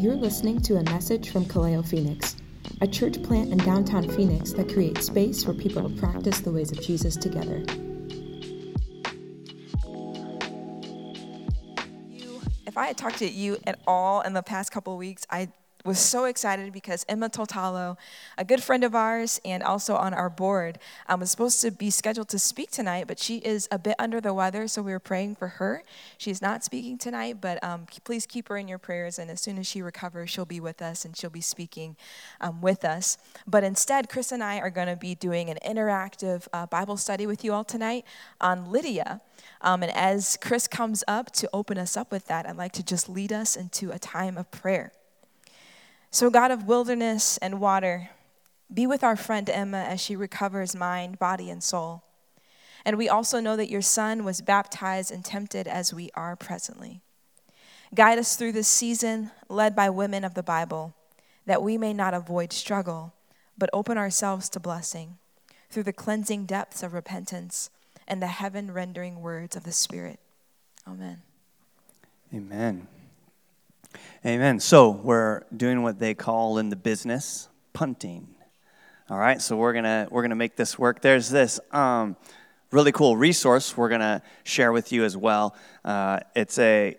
You're listening to a message from Kaleo Phoenix, a church plant in downtown Phoenix that creates space for people to practice the ways of Jesus together. If I had talked to you at all in the past couple of weeks, I was so excited because Emma Toltalo, a good friend of ours and also on our board, um, was supposed to be scheduled to speak tonight, but she is a bit under the weather, so we were praying for her. She's not speaking tonight, but um, please keep her in your prayers, and as soon as she recovers, she'll be with us and she'll be speaking um, with us. But instead, Chris and I are going to be doing an interactive uh, Bible study with you all tonight on Lydia. Um, and as Chris comes up to open us up with that, I'd like to just lead us into a time of prayer. So, God of wilderness and water, be with our friend Emma as she recovers mind, body, and soul. And we also know that your son was baptized and tempted as we are presently. Guide us through this season, led by women of the Bible, that we may not avoid struggle, but open ourselves to blessing through the cleansing depths of repentance and the heaven rendering words of the Spirit. Amen. Amen. Amen. So we're doing what they call in the business punting. All right, so we're gonna we're gonna make this work. There's this um, really cool resource we're gonna share with you as well. Uh, it's a,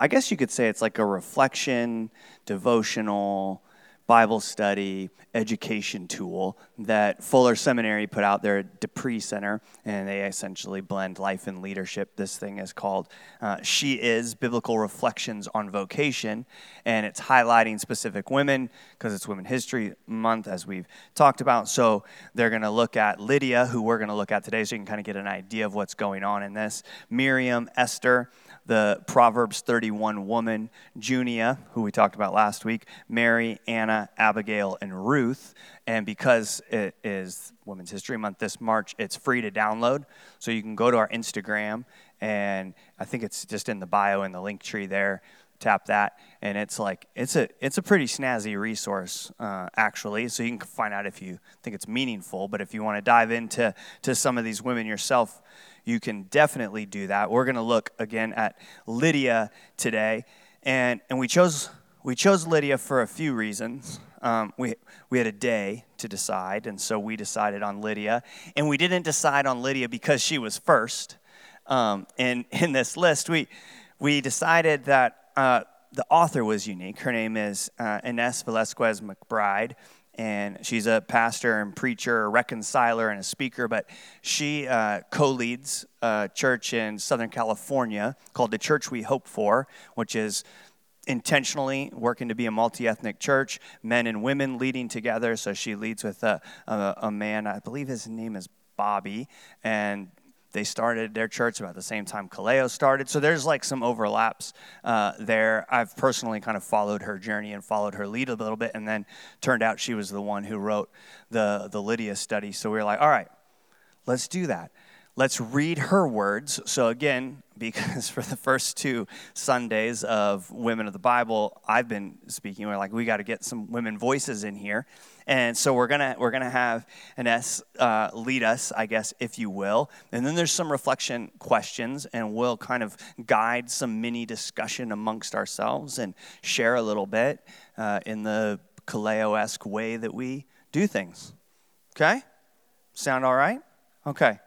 I guess you could say it's like a reflection, devotional, Bible study education tool that Fuller Seminary put out their De Pree Center, and they essentially blend life and leadership. This thing is called uh, She Is Biblical Reflections on Vocation, and it's highlighting specific women because it's Women History Month, as we've talked about. So they're going to look at Lydia, who we're going to look at today, so you can kind of get an idea of what's going on in this. Miriam, Esther, the Proverbs 31 woman, Junia, who we talked about last week, Mary, Anna, Abigail, and Ruth. And because it is Women's History Month this March, it's free to download. So you can go to our Instagram, and I think it's just in the bio in the link tree there. Tap that, and it's like it's a it's a pretty snazzy resource uh, actually. So you can find out if you think it's meaningful. But if you want to dive into to some of these women yourself, you can definitely do that. We're going to look again at Lydia today, and and we chose we chose Lydia for a few reasons. Um, we we had a day to decide, and so we decided on Lydia, and we didn't decide on Lydia because she was first. Um, in in this list, we we decided that. Uh, the author was unique. Her name is uh, Ines Velasquez McBride, and she's a pastor and preacher, a reconciler, and a speaker. But she uh, co leads a church in Southern California called the Church We Hope For, which is intentionally working to be a multi ethnic church, men and women leading together. So she leads with a, a, a man, I believe his name is Bobby, and they started their church about the same time Kaleo started. So there's like some overlaps uh, there. I've personally kind of followed her journey and followed her lead a little bit, and then turned out she was the one who wrote the, the Lydia study. So we were like, all right, let's do that. Let's read her words. So again, because for the first two Sundays of Women of the Bible, I've been speaking. We're like, we got to get some women voices in here, and so we're gonna we're gonna have Ines uh, lead us, I guess, if you will, and then there's some reflection questions, and we'll kind of guide some mini discussion amongst ourselves and share a little bit uh, in the Kaleo-esque way that we do things. Okay, sound all right? Okay.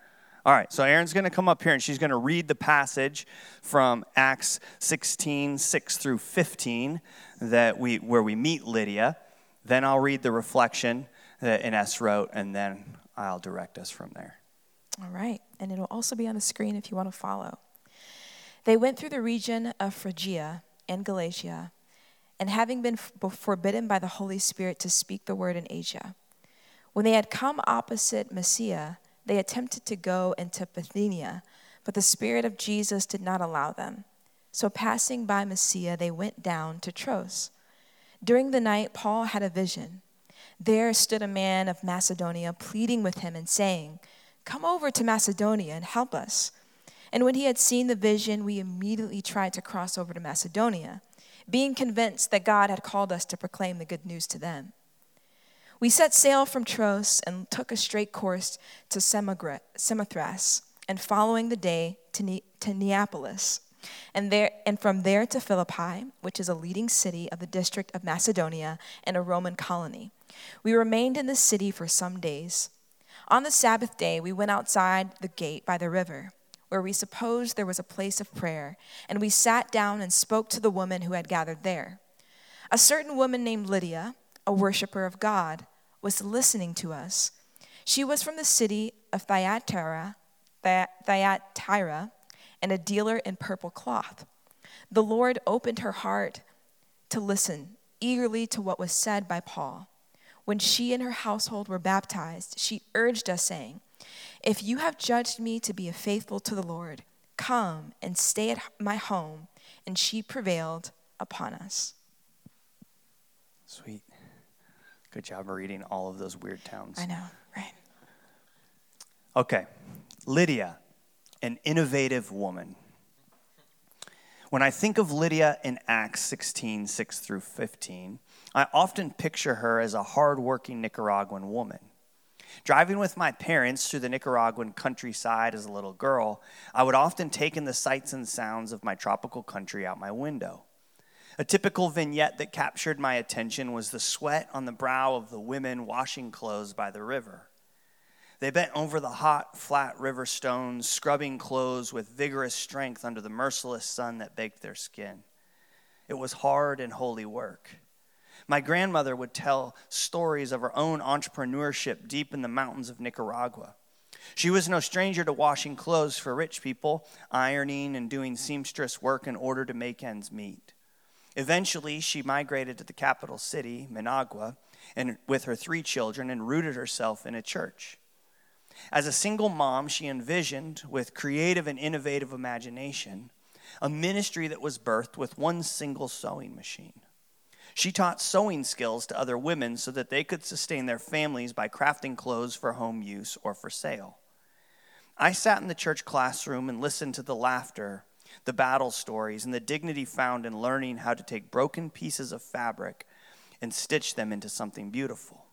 All right, so Erin's going to come up here and she's going to read the passage from Acts 16, 6 through 15, that we, where we meet Lydia. Then I'll read the reflection that Ines wrote, and then I'll direct us from there. All right, and it'll also be on the screen if you want to follow. They went through the region of Phrygia and Galatia, and having been forbidden by the Holy Spirit to speak the word in Asia, when they had come opposite Mysia, they attempted to go into Bithynia, but the Spirit of Jesus did not allow them. So, passing by Mysia, they went down to Troas. During the night, Paul had a vision. There stood a man of Macedonia pleading with him and saying, Come over to Macedonia and help us. And when he had seen the vision, we immediately tried to cross over to Macedonia, being convinced that God had called us to proclaim the good news to them. We set sail from Troas and took a straight course to Samothrace, and following the day to, ne- to Neapolis. and, there, and from there to Philippi, which is a leading city of the district of Macedonia and a Roman colony. We remained in the city for some days. On the Sabbath day, we went outside the gate by the river, where we supposed there was a place of prayer, and we sat down and spoke to the women who had gathered there. A certain woman named Lydia, a worshiper of God, was listening to us. She was from the city of Thyatira, Thyatira and a dealer in purple cloth. The Lord opened her heart to listen eagerly to what was said by Paul. When she and her household were baptized, she urged us, saying, If you have judged me to be faithful to the Lord, come and stay at my home. And she prevailed upon us. Sweet. Good job of reading all of those weird towns. I know, right? Okay. Lydia an innovative woman. When I think of Lydia in Acts 16, 6 through 15, I often picture her as a hardworking Nicaraguan woman. Driving with my parents through the Nicaraguan countryside as a little girl, I would often take in the sights and sounds of my tropical country out my window. A typical vignette that captured my attention was the sweat on the brow of the women washing clothes by the river. They bent over the hot, flat river stones, scrubbing clothes with vigorous strength under the merciless sun that baked their skin. It was hard and holy work. My grandmother would tell stories of her own entrepreneurship deep in the mountains of Nicaragua. She was no stranger to washing clothes for rich people, ironing and doing seamstress work in order to make ends meet. Eventually, she migrated to the capital city, Managua, and with her three children and rooted herself in a church. As a single mom, she envisioned, with creative and innovative imagination, a ministry that was birthed with one single sewing machine. She taught sewing skills to other women so that they could sustain their families by crafting clothes for home use or for sale. I sat in the church classroom and listened to the laughter, the battle stories, and the dignity found in learning how to take broken pieces of fabric and stitch them into something beautiful.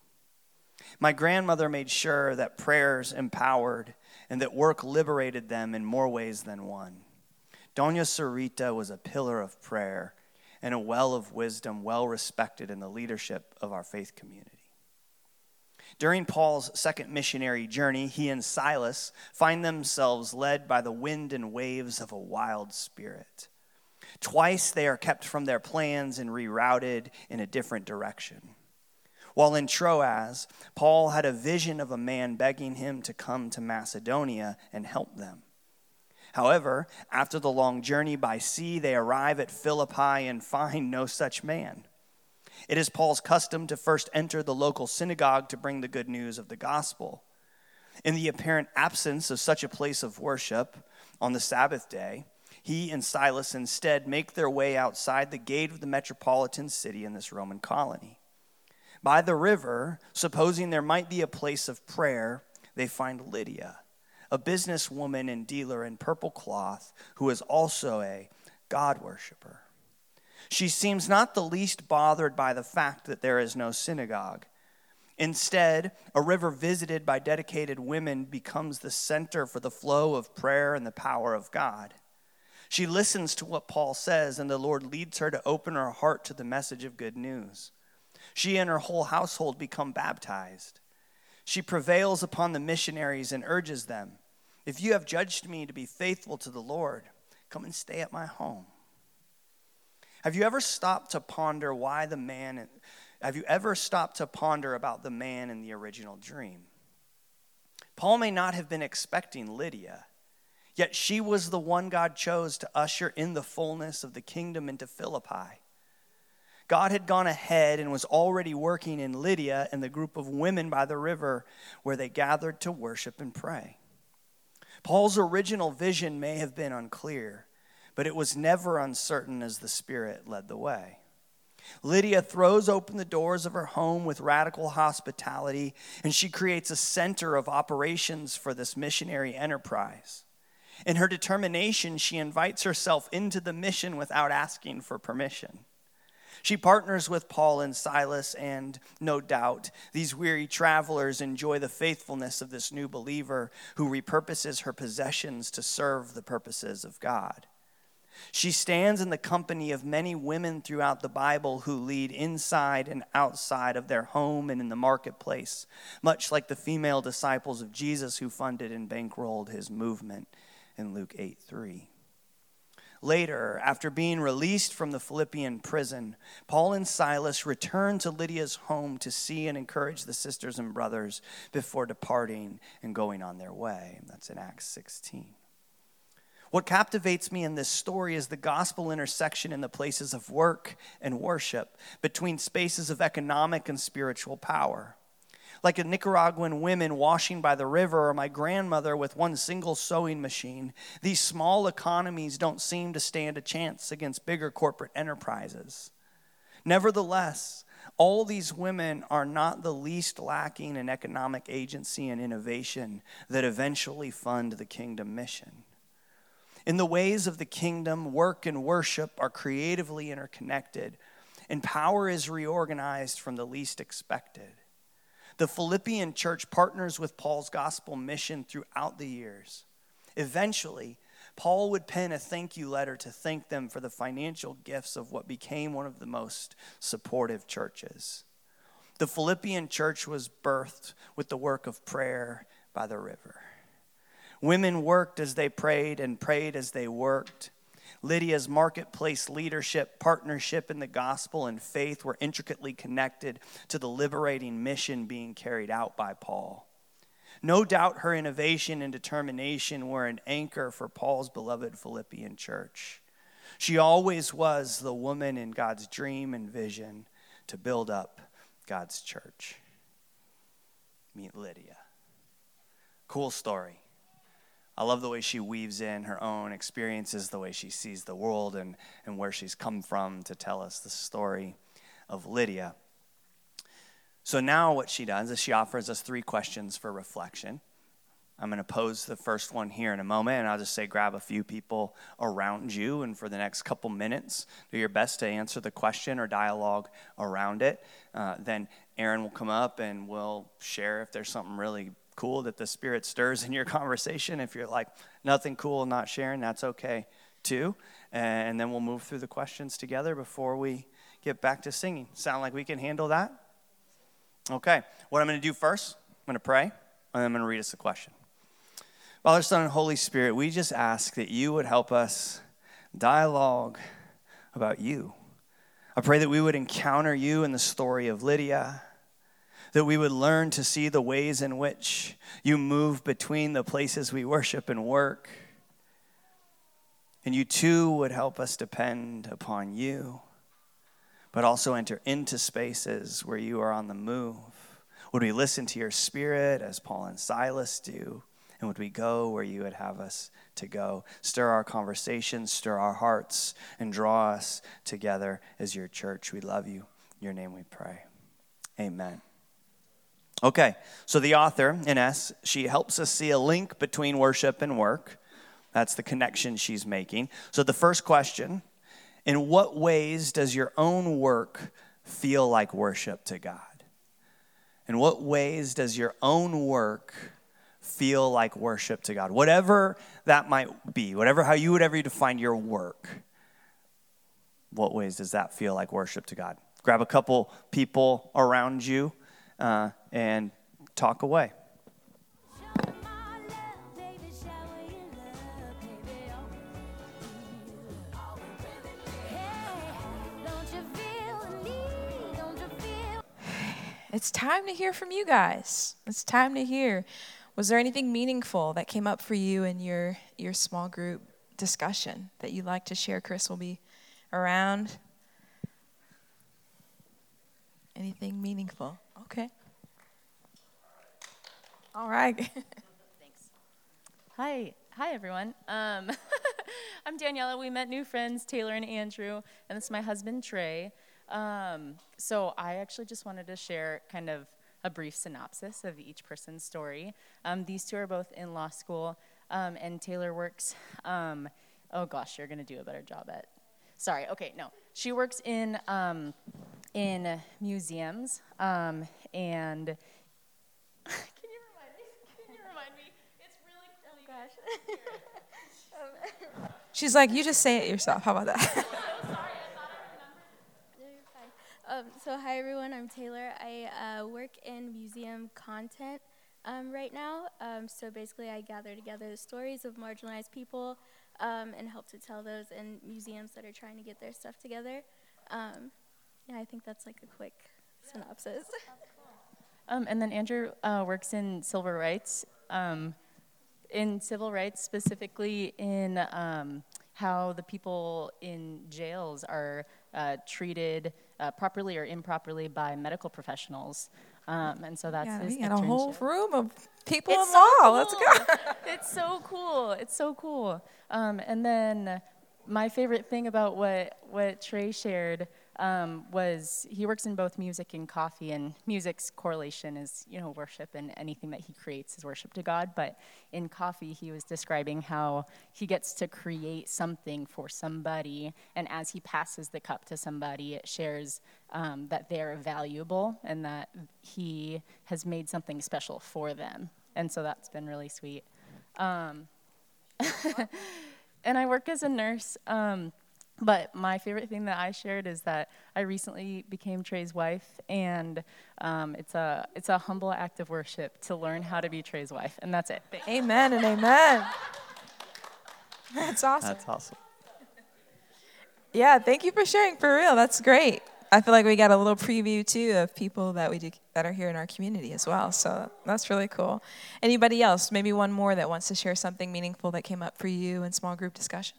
My grandmother made sure that prayers empowered and that work liberated them in more ways than one. Doña Sarita was a pillar of prayer and a well of wisdom, well respected in the leadership of our faith community. During Paul's second missionary journey, he and Silas find themselves led by the wind and waves of a wild spirit. Twice they are kept from their plans and rerouted in a different direction. While in Troas, Paul had a vision of a man begging him to come to Macedonia and help them. However, after the long journey by sea, they arrive at Philippi and find no such man. It is Paul's custom to first enter the local synagogue to bring the good news of the gospel. In the apparent absence of such a place of worship on the Sabbath day, he and Silas instead make their way outside the gate of the metropolitan city in this Roman colony. By the river, supposing there might be a place of prayer, they find Lydia, a businesswoman and dealer in purple cloth who is also a God worshiper. She seems not the least bothered by the fact that there is no synagogue. Instead, a river visited by dedicated women becomes the center for the flow of prayer and the power of God. She listens to what Paul says, and the Lord leads her to open her heart to the message of good news. She and her whole household become baptized. She prevails upon the missionaries and urges them If you have judged me to be faithful to the Lord, come and stay at my home. Have you ever stopped to ponder why the man, have you ever stopped to ponder about the man in the original dream? Paul may not have been expecting Lydia, yet she was the one God chose to usher in the fullness of the kingdom into Philippi. God had gone ahead and was already working in Lydia and the group of women by the river where they gathered to worship and pray. Paul's original vision may have been unclear, but it was never uncertain as the Spirit led the way. Lydia throws open the doors of her home with radical hospitality, and she creates a center of operations for this missionary enterprise. In her determination, she invites herself into the mission without asking for permission. She partners with Paul and Silas, and no doubt these weary travelers enjoy the faithfulness of this new believer who repurposes her possessions to serve the purposes of God. She stands in the company of many women throughout the Bible who lead inside and outside of their home and in the marketplace, much like the female disciples of Jesus who funded and bankrolled his movement in Luke 8 3. Later, after being released from the Philippian prison, Paul and Silas returned to Lydia's home to see and encourage the sisters and brothers before departing and going on their way. That's in Acts 16. What captivates me in this story is the gospel intersection in the places of work and worship between spaces of economic and spiritual power like a Nicaraguan women washing by the river or my grandmother with one single sewing machine, these small economies don't seem to stand a chance against bigger corporate enterprises. Nevertheless, all these women are not the least lacking in economic agency and innovation that eventually fund the kingdom mission. In the ways of the kingdom, work and worship are creatively interconnected, and power is reorganized from the least expected. The Philippian church partners with Paul's gospel mission throughout the years. Eventually, Paul would pen a thank you letter to thank them for the financial gifts of what became one of the most supportive churches. The Philippian church was birthed with the work of prayer by the river. Women worked as they prayed and prayed as they worked. Lydia's marketplace leadership, partnership in the gospel, and faith were intricately connected to the liberating mission being carried out by Paul. No doubt her innovation and determination were an anchor for Paul's beloved Philippian church. She always was the woman in God's dream and vision to build up God's church. Meet Lydia. Cool story. I love the way she weaves in her own experiences, the way she sees the world, and, and where she's come from to tell us the story of Lydia. So now, what she does is she offers us three questions for reflection. I'm going to pose the first one here in a moment, and I'll just say grab a few people around you, and for the next couple minutes, do your best to answer the question or dialogue around it. Uh, then Aaron will come up and we'll share if there's something really cool that the Spirit stirs in your conversation. If you're like, nothing cool, not sharing, that's okay too. And then we'll move through the questions together before we get back to singing. Sound like we can handle that? Okay. What I'm going to do first, I'm going to pray, and then I'm going to read us a question. Father, Son, and Holy Spirit, we just ask that you would help us dialogue about you. I pray that we would encounter you in the story of Lydia that we would learn to see the ways in which you move between the places we worship and work. And you too would help us depend upon you, but also enter into spaces where you are on the move. Would we listen to your spirit as Paul and Silas do? And would we go where you would have us to go? Stir our conversations, stir our hearts, and draw us together as your church. We love you. In your name we pray. Amen. Okay, so the author, Ines, she helps us see a link between worship and work. That's the connection she's making. So the first question In what ways does your own work feel like worship to God? In what ways does your own work feel like worship to God? Whatever that might be, whatever how you would ever define your work, what ways does that feel like worship to God? Grab a couple people around you uh, and talk away. It's time to hear from you guys. It's time to hear. Was there anything meaningful that came up for you in your, your small group discussion that you'd like to share? Chris will be around. Anything meaningful? Okay. All right. Thanks. Hi. Hi, everyone. Um, I'm Daniela. We met new friends, Taylor and Andrew, and this is my husband, Trey. Um, so I actually just wanted to share kind of a brief synopsis of each person's story. Um, these two are both in law school, um, and Taylor works. Um, oh gosh, you're gonna do a better job at. Sorry. Okay, no. She works in um, in museums um, and can you remind me? Can you remind me? It's really, really oh gosh. She's like, you just say it yourself. How about that? Um, so, hi everyone, I'm Taylor. I uh, work in museum content um, right now. Um, so, basically, I gather together the stories of marginalized people um, and help to tell those in museums that are trying to get their stuff together. Um, yeah, I think that's like a quick synopsis. Um, and then Andrew uh, works in civil rights, um, in civil rights specifically in um, how the people in jails are uh, treated uh, properly or improperly by medical professionals. Um, and so that's yeah, his we got a whole room of people It's in so law. cool. Let's go. it's so cool. It's so cool. Um, and then my favorite thing about what what Trey shared um, was he works in both music and coffee, and music's correlation is you know worship, and anything that he creates is worship to God. But in coffee, he was describing how he gets to create something for somebody, and as he passes the cup to somebody, it shares um, that they're valuable and that he has made something special for them. And so that's been really sweet. Um, and I work as a nurse. Um, but my favorite thing that I shared is that I recently became Trey's wife, and um, it's a it's a humble act of worship to learn how to be Trey's wife, and that's it. Thanks. amen and amen. That's awesome. That's awesome. Yeah, thank you for sharing. For real, that's great. I feel like we got a little preview too of people that we do that are here in our community as well. So that's really cool. Anybody else? Maybe one more that wants to share something meaningful that came up for you in small group discussion.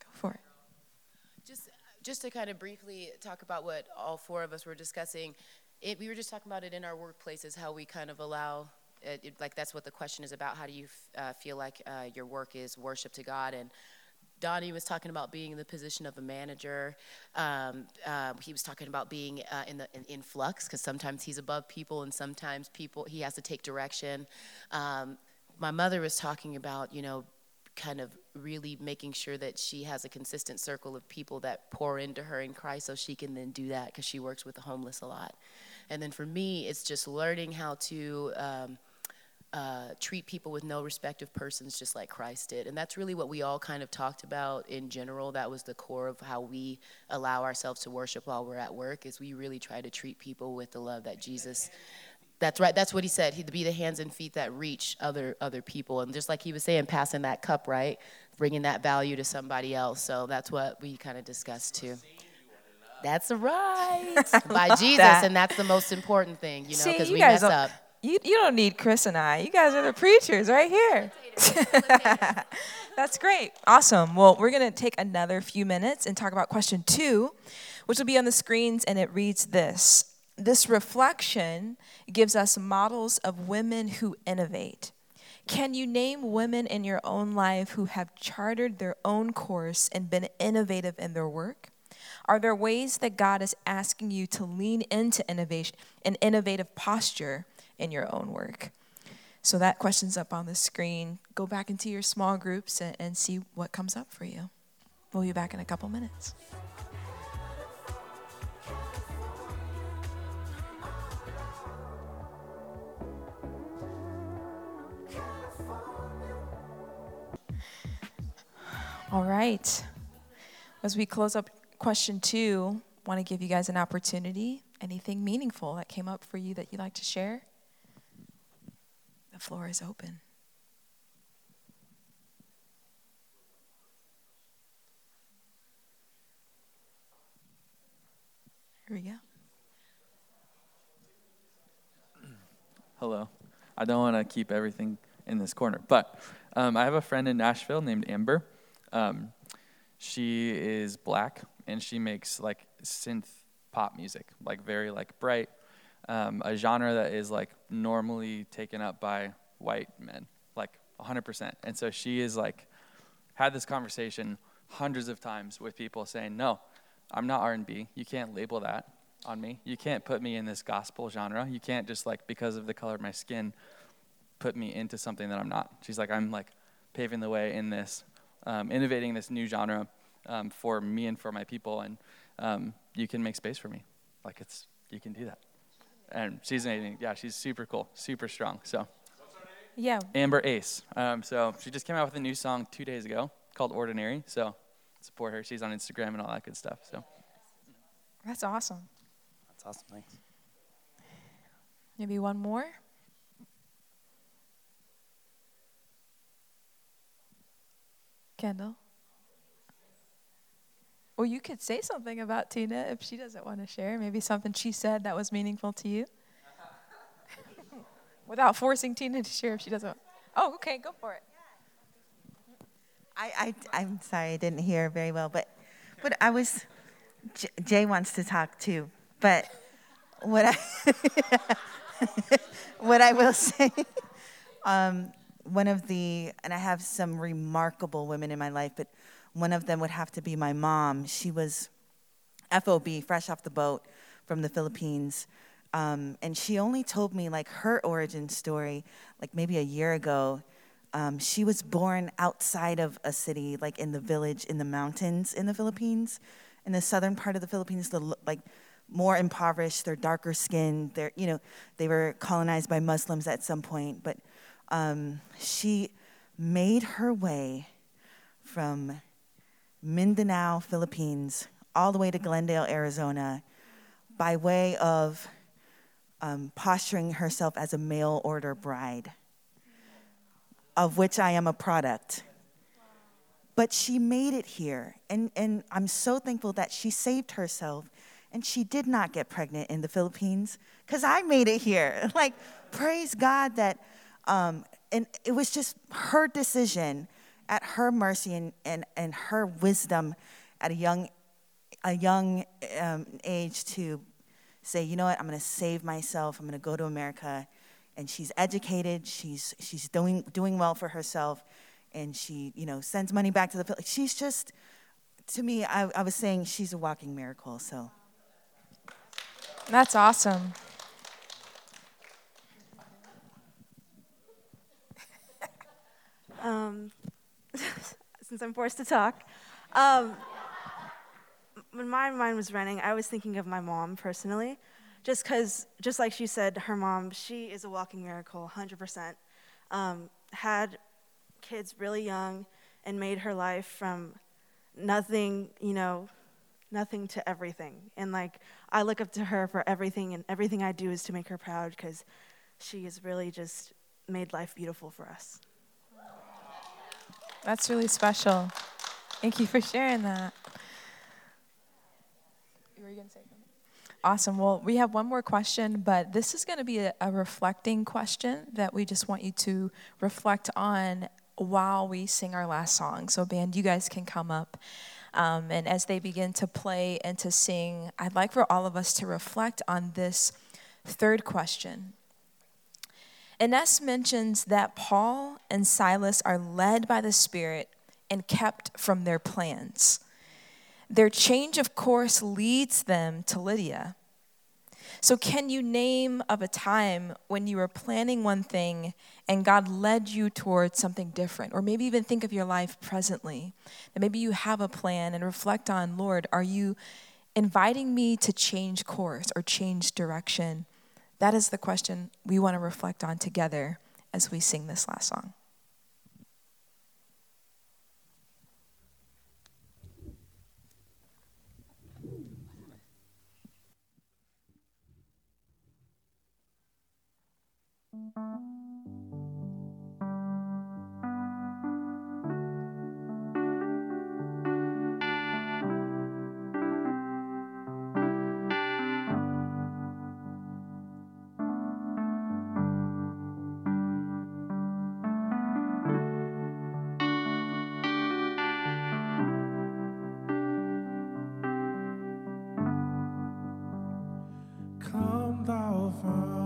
Go for it. Just, to kind of briefly talk about what all four of us were discussing, it, we were just talking about it in our workplaces, how we kind of allow, it, it, like that's what the question is about. How do you f- uh, feel like uh, your work is worship to God? And Donnie was talking about being in the position of a manager. Um, um, he was talking about being uh, in the in, in flux because sometimes he's above people and sometimes people he has to take direction. Um, my mother was talking about you know kind of really making sure that she has a consistent circle of people that pour into her in Christ so she can then do that because she works with the homeless a lot. And then for me, it's just learning how to um, uh, treat people with no respect of persons just like Christ did. And that's really what we all kind of talked about in general. That was the core of how we allow ourselves to worship while we're at work is we really try to treat people with the love that Jesus that's right. That's what he said. He'd be the hands and feet that reach other other people, and just like he was saying, passing that cup, right, bringing that value to somebody else. So that's what we kind of discussed too. That's right. By Jesus, that. and that's the most important thing, you know, because we mess up. You, you don't need Chris and I. You guys are the preachers right here. That's great. Awesome. Well, we're going to take another few minutes and talk about question two, which will be on the screens, and it reads this This reflection gives us models of women who innovate. Can you name women in your own life who have chartered their own course and been innovative in their work? Are there ways that God is asking you to lean into innovation, an innovative posture in your own work? So that question's up on the screen. Go back into your small groups and, and see what comes up for you. We'll be back in a couple minutes. All right. As we close up question two, want to give you guys an opportunity. Anything meaningful that came up for you that you'd like to share? The floor is open. Here we go. Hello. I don't want to keep everything in this corner, but um, I have a friend in Nashville named Amber. Um, she is black and she makes like synth pop music, like very like bright, um, a genre that is like normally taken up by white men, like 100%. And so she is like had this conversation hundreds of times with people saying, "No, I'm not R&B. You can't label that on me. You can't put me in this gospel genre. You can't just like because of the color of my skin put me into something that I'm not." She's like, "I'm like paving the way in this, um, innovating this new genre um, for me and for my people, and um, you can make space for me. Like it's you can do that." And she's amazing. Yeah, she's super cool, super strong. So. Yeah. Amber Ace. Um, so she just came out with a new song two days ago called Ordinary. So support her. She's on Instagram and all that good stuff. So That's awesome. That's awesome. Thanks. Maybe one more? Kendall? Well, you could say something about Tina if she doesn't want to share. Maybe something she said that was meaningful to you. Without forcing Tina to share if she doesn't. Oh, okay, go for it. I, I, I'm sorry, I didn't hear very well, but, but I was, J- Jay wants to talk too, but what I, what I will say, um, one of the, and I have some remarkable women in my life, but one of them would have to be my mom. She was FOB, fresh off the boat from the Philippines. Um, and she only told me like her origin story, like maybe a year ago. Um, she was born outside of a city, like in the village in the mountains in the Philippines, in the southern part of the Philippines, the like more impoverished. They're darker skinned. They're you know they were colonized by Muslims at some point, but um, she made her way from Mindanao, Philippines, all the way to Glendale, Arizona, by way of um, posturing herself as a mail order bride, of which I am a product. But she made it here, and, and I'm so thankful that she saved herself and she did not get pregnant in the Philippines because I made it here. Like, praise God that, um, and it was just her decision at her mercy and, and, and her wisdom at a young, a young um, age to say, you know what, I'm going to save myself. I'm going to go to America. And she's educated. She's, she's doing, doing well for herself. And she, you know, sends money back to the, she's just, to me, I, I was saying she's a walking miracle. So That's awesome. Um, since I'm forced to talk. Um, when my mind was running, I was thinking of my mom personally, just because, just like she said, her mom, she is a walking miracle, 100%. Um, had kids really young and made her life from nothing, you know, nothing to everything. And like, I look up to her for everything, and everything I do is to make her proud because she has really just made life beautiful for us. That's really special. Thank you for sharing that. Were going to say something? Awesome. Well, we have one more question, but this is going to be a, a reflecting question that we just want you to reflect on while we sing our last song. So, band, you guys can come up. Um, and as they begin to play and to sing, I'd like for all of us to reflect on this third question. Ines mentions that Paul and Silas are led by the Spirit and kept from their plans. Their change of course leads them to Lydia. So, can you name of a time when you were planning one thing and God led you towards something different? Or maybe even think of your life presently. That maybe you have a plan and reflect on, Lord, are you inviting me to change course or change direction? That is the question we want to reflect on together as we sing this last song. Thou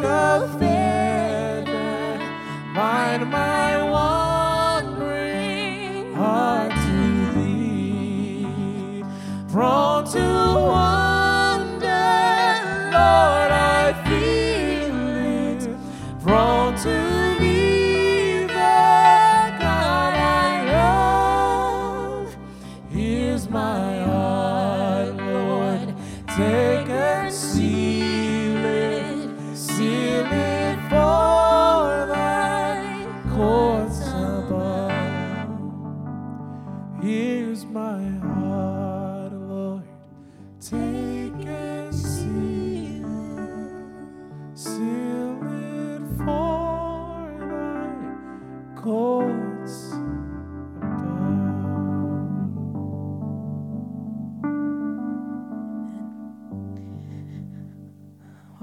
like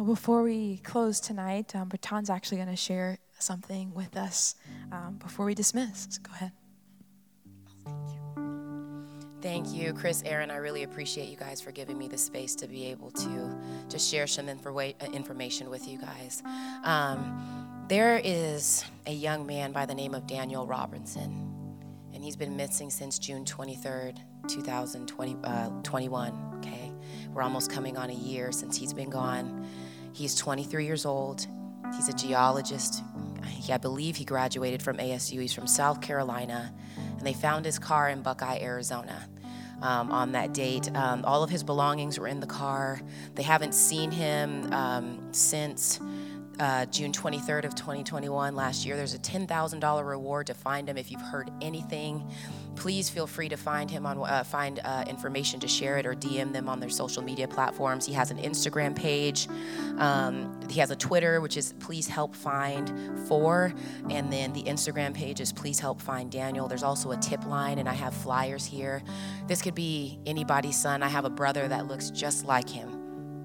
Well, before we close tonight, um, Bertan's actually going to share something with us um, before we dismiss. So go ahead. Thank you, Chris, Aaron. I really appreciate you guys for giving me the space to be able to just share some infor- uh, information with you guys. Um, there is a young man by the name of Daniel Robinson, and he's been missing since June 23rd, 2021. Uh, okay, we're almost coming on a year since he's been gone. He's 23 years old. He's a geologist. I believe he graduated from ASU. He's from South Carolina, and they found his car in Buckeye, Arizona um, on that date. Um, all of his belongings were in the car. They haven't seen him um, since uh, June 23rd of 2021 last year. There's a $10,000 reward to find him. If you've heard anything, please feel free to find him on uh, find uh, information to share it or DM them on their social media platforms. He has an Instagram page. Um, he has a Twitter, which is Please Help Find For, and then the Instagram page is Please Help Find Daniel. There's also a tip line, and I have flyers here. This could be anybody's son. I have a brother that looks just like him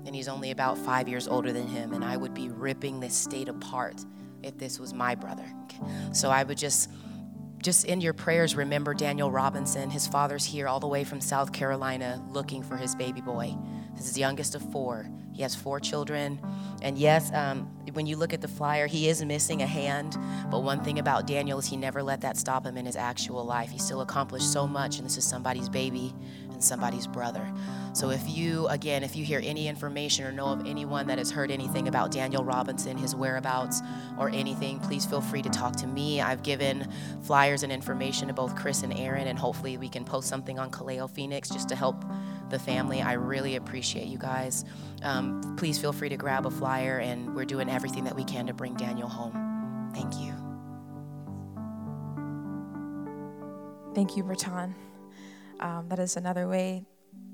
and he's only about five years older than him, and I would be ripping this state apart if this was my brother. So I would just, just in your prayers, remember Daniel Robinson. His father's here all the way from South Carolina looking for his baby boy. This is the youngest of four. He has four children. And yes, um, when you look at the flyer, he is missing a hand. But one thing about Daniel is he never let that stop him in his actual life. He still accomplished so much, and this is somebody's baby somebody's brother. So if you, again, if you hear any information or know of anyone that has heard anything about Daniel Robinson, his whereabouts, or anything, please feel free to talk to me. I've given flyers and information to both Chris and Aaron, and hopefully we can post something on Kaleo Phoenix just to help the family. I really appreciate you guys. Um, please feel free to grab a flyer, and we're doing everything that we can to bring Daniel home. Thank you. Thank you, Bertan. Um, that is another way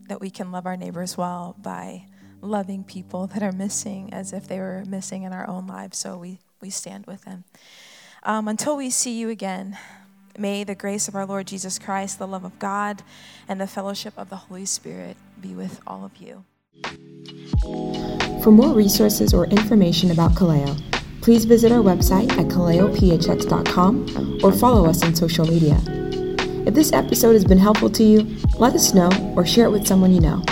that we can love our neighbors well by loving people that are missing as if they were missing in our own lives. So we, we stand with them. Um, until we see you again, may the grace of our Lord Jesus Christ, the love of God, and the fellowship of the Holy Spirit be with all of you. For more resources or information about Kaleo, please visit our website at kaleophx.com or follow us on social media. If this episode has been helpful to you, let us know or share it with someone you know.